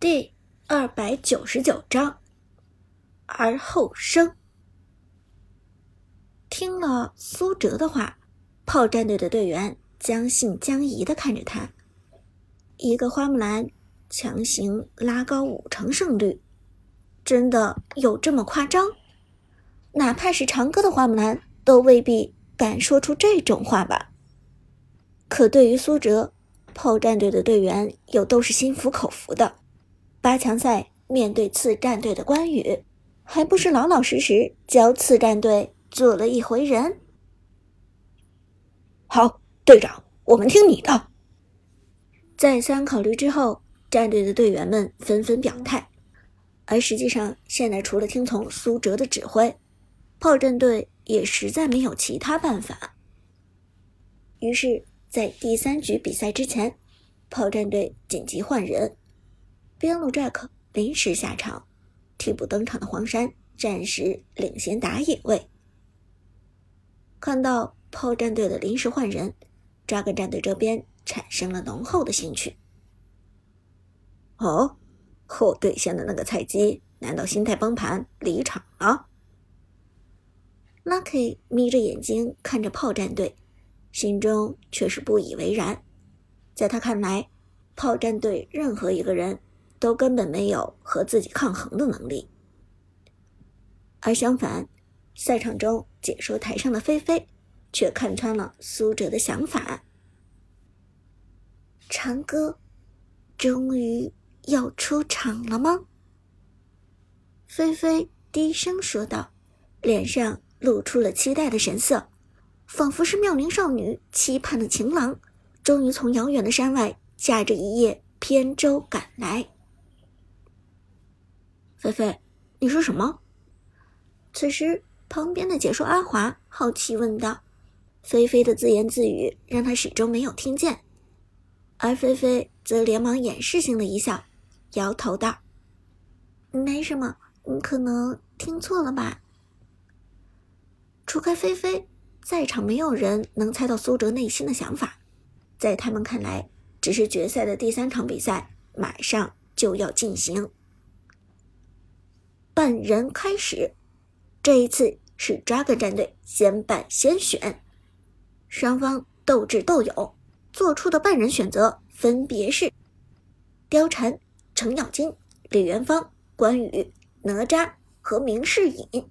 第二百九十九章，而后生。听了苏哲的话，炮战队的队员将信将疑的看着他。一个花木兰强行拉高五成胜率，真的有这么夸张？哪怕是长歌的花木兰，都未必敢说出这种话吧？可对于苏哲，炮战队的队员又都是心服口服的。八强赛面对次战队的关羽，还不是老老实实教次战队做了一回人？好，队长，我们听你的。再三考虑之后，战队的队员们纷纷表态。而实际上，现在除了听从苏哲的指挥，炮战队也实在没有其他办法。于是，在第三局比赛之前，炮战队紧急换人。边路 Jack 临时下场，替补登场的黄山暂时领先打野位。看到炮战队的临时换人，Dragon 战队这边产生了浓厚的兴趣。哦，后队线的那个菜鸡难道心态崩盘离场了？Lucky 眯着眼睛看着炮战队，心中却是不以为然。在他看来，炮战队任何一个人。都根本没有和自己抗衡的能力，而相反，赛场中解说台上的菲菲却看穿了苏哲的想法。长歌，终于要出场了吗？菲菲低声说道，脸上露出了期待的神色，仿佛是妙龄少女期盼的情郎，终于从遥远的山外驾着一叶扁舟赶来。菲菲，你说什么？此时，旁边的解说阿华好奇问道。菲菲的自言自语让他始终没有听见，而菲菲则连忙掩饰性的一笑，摇头道：“没什么，你可能听错了吧。”除开菲菲，在场没有人能猜到苏哲内心的想法。在他们看来，只是决赛的第三场比赛马上就要进行。半人开始，这一次是 Dragon 战队先办先选，双方斗智斗勇，做出的半人选择分别是貂蝉、程咬金、李元芳、关羽、哪吒和明世隐。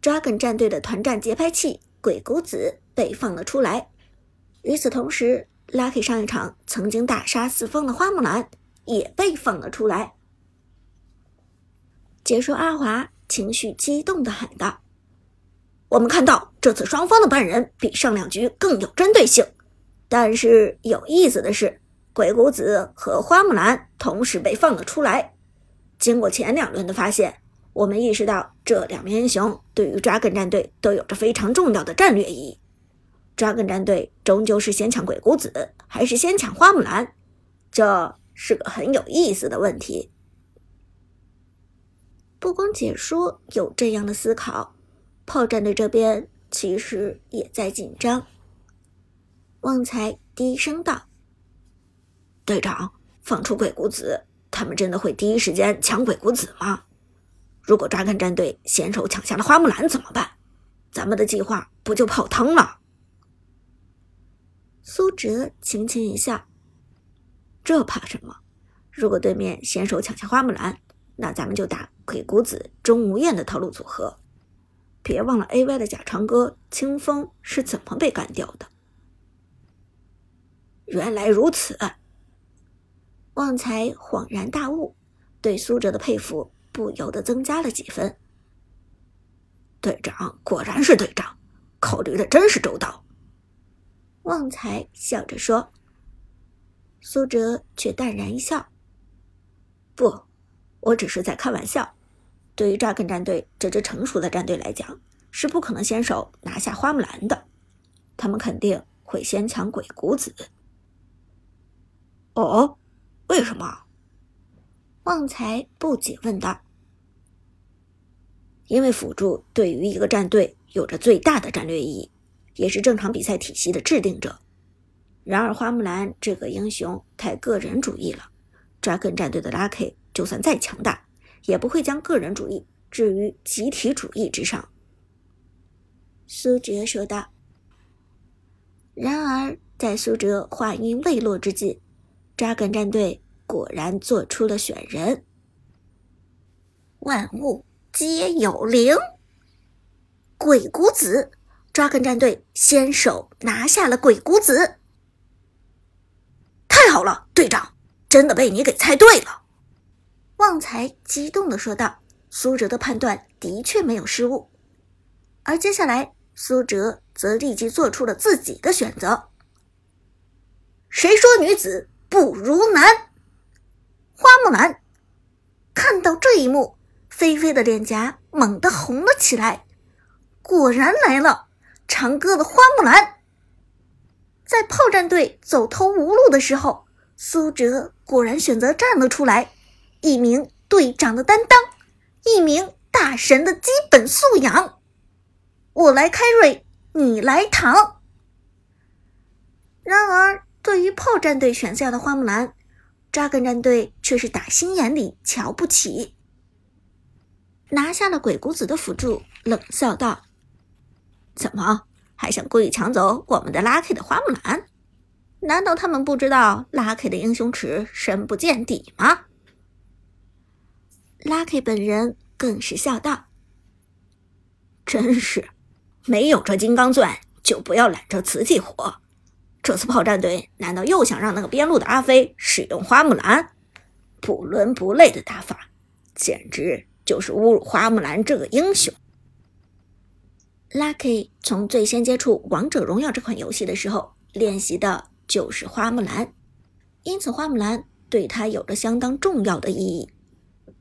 Dragon 战队的团战节拍器鬼谷子被放了出来，与此同时，Lucky 上一场曾经大杀四方的花木兰也被放了出来。解说阿华情绪激动的喊道：“我们看到这次双方的半人比上两局更有针对性，但是有意思的是，鬼谷子和花木兰同时被放了出来。经过前两轮的发现，我们意识到这两名英雄对于抓梗战队都有着非常重要的战略意义。抓梗战队终究是先抢鬼谷子，还是先抢花木兰？这是个很有意思的问题。”不光解说有这样的思考，炮战队这边其实也在紧张。旺财低声道：“队长，放出鬼谷子，他们真的会第一时间抢鬼谷子吗？如果抓根战队先手抢下了花木兰怎么办？咱们的计划不就泡汤了？”苏哲轻轻一笑：“这怕什么？如果对面先手抢下花木兰，那咱们就打。”鬼谷子、钟无艳的套路组合，别忘了 A Y 的假长歌清风是怎么被干掉的。原来如此，旺财恍然大悟，对苏哲的佩服不由得增加了几分。队长果然是队长，考虑的真是周到。旺财笑着说，苏哲却淡然一笑：“不，我只是在开玩笑。”对于扎根战队这支成熟的战队来讲，是不可能先手拿下花木兰的，他们肯定会先抢鬼谷子。哦，为什么？旺财不解问道。因为辅助对于一个战队有着最大的战略意义，也是正常比赛体系的制定者。然而花木兰这个英雄太个人主义了，扎根战队的 Lucky 就算再强大，也不会将个人主义置于集体主义之上。”苏哲说道。然而，在苏哲话音未落之际扎根战队果然做出了选人。万物皆有灵，鬼谷子扎根战队先手拿下了鬼谷子。太好了，队长，真的被你给猜对了！旺财激动的说道。苏哲的判断的确没有失误，而接下来，苏哲则立即做出了自己的选择。谁说女子不如男？花木兰看到这一幕，菲菲的脸颊猛地红了起来。果然来了，长歌的花木兰。在炮战队走投无路的时候，苏哲果然选择站了出来。一名队长的担当，一名大神的基本素养。我来开瑞，你来躺。然而，对于炮战队选下的花木兰，扎根战队却是打心眼里瞧不起。拿下了鬼谷子的辅助，冷笑道：“怎么还想故意抢走我们的 Lucky 的花木兰？难道他们不知道 Lucky 的英雄池深不见底吗？” Lucky 本人更是笑道：“真是，没有这金刚钻，就不要揽这瓷器活。这次炮战队难道又想让那个边路的阿飞使用花木兰？不伦不类的打法，简直就是侮辱花木兰这个英雄。”Lucky 从最先接触《王者荣耀》这款游戏的时候，练习的就是花木兰，因此花木兰对他有着相当重要的意义。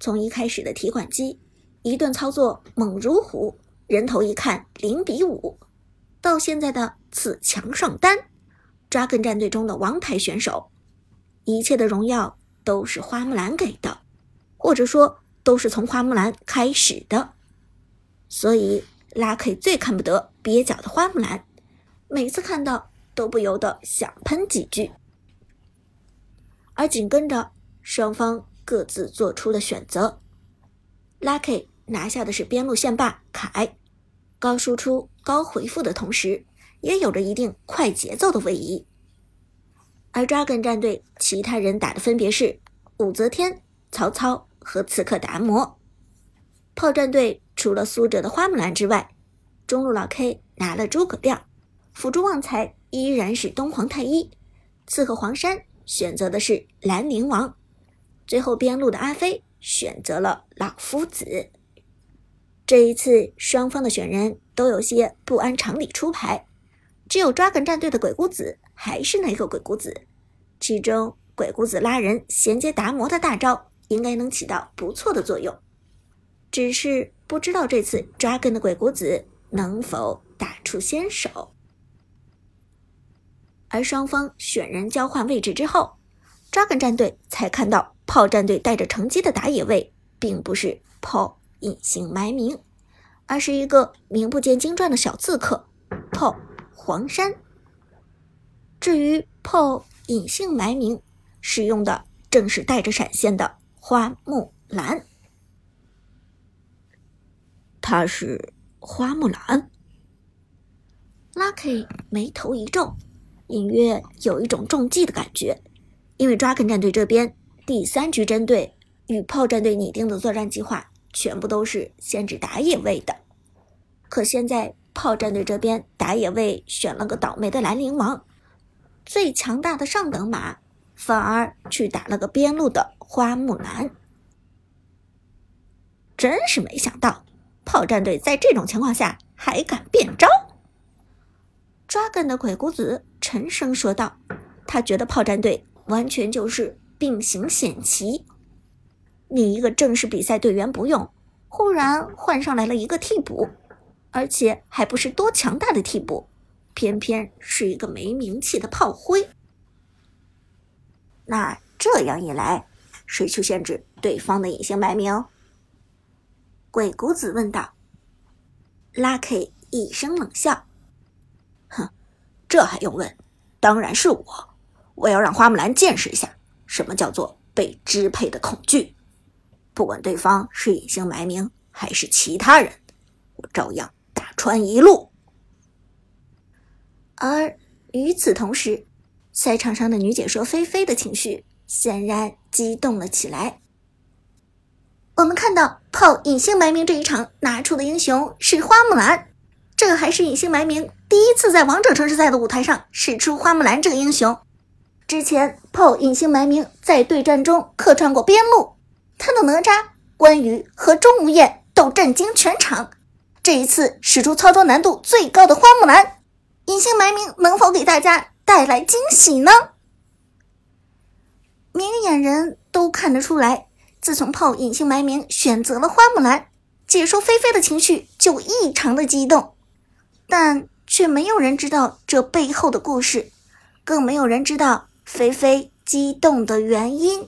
从一开始的提款机，一顿操作猛如虎，人头一看零比五，到现在的刺墙上单，Dragon 战队中的王牌选手，一切的荣耀都是花木兰给的，或者说都是从花木兰开始的。所以拉 K 最看不得蹩脚的花木兰，每次看到都不由得想喷几句。而紧跟着双方。各自做出了选择。Lucky 拿下的是边路线霸凯，高输出高回复的同时，也有着一定快节奏的位移。而 Dragon 战队其他人打的分别是武则天、曹操和刺客达摩。炮战队除了苏哲的花木兰之外，中路老 K 拿了诸葛亮，辅助旺财依然是东皇太一，刺客黄山选择的是兰陵王。最后边路的阿飞选择了老夫子。这一次双方的选人都有些不按常理出牌，只有 Dragon 战队的鬼谷子还是那个鬼谷子。其中鬼谷子拉人衔接达摩的大招应该能起到不错的作用，只是不知道这次 Dragon 的鬼谷子能否打出先手。而双方选人交换位置之后，Dragon 战队才看到。炮战队带着成绩的打野位，并不是炮隐姓埋名，而是一个名不见经传的小刺客炮黄山。至于炮隐姓埋名，使用的正是带着闪现的花木兰。他是花木兰。Lucky 眉头一皱，隐约有一种中计的感觉，因为 Dragon 战队这边。第三局针对与炮战队拟定的作战计划，全部都是限制打野位的。可现在炮战队这边打野位选了个倒霉的兰陵王，最强大的上等马反而去打了个边路的花木兰。真是没想到，炮战队在这种情况下还敢变招。抓根的鬼谷子沉声说道：“他觉得炮战队完全就是。”并行险棋，你一个正式比赛队员不用，忽然换上来了一个替补，而且还不是多强大的替补，偏偏是一个没名气的炮灰。那这样一来，谁去限制对方的隐姓埋名？鬼谷子问道。Lucky 一声冷笑：“哼，这还用问？当然是我！我要让花木兰见识一下。”什么叫做被支配的恐惧。不管对方是隐姓埋名还是其他人，我照样打穿一路。而与此同时，赛场上的女解说菲菲的情绪显然激动了起来。我们看到炮隐姓埋名这一场拿出的英雄是花木兰，这还是隐姓埋名第一次在王者城市赛的舞台上使出花木兰这个英雄。之前炮隐姓埋名在对战中客串过边路，他的哪吒、关羽和钟无艳都震惊全场。这一次使出操作难度最高的花木兰。隐姓埋名能否给大家带来惊喜呢？明眼人都看得出来，自从炮隐姓埋名选择了花木兰，解说菲菲的情绪就异常的激动，但却没有人知道这背后的故事，更没有人知道菲菲激动的原因。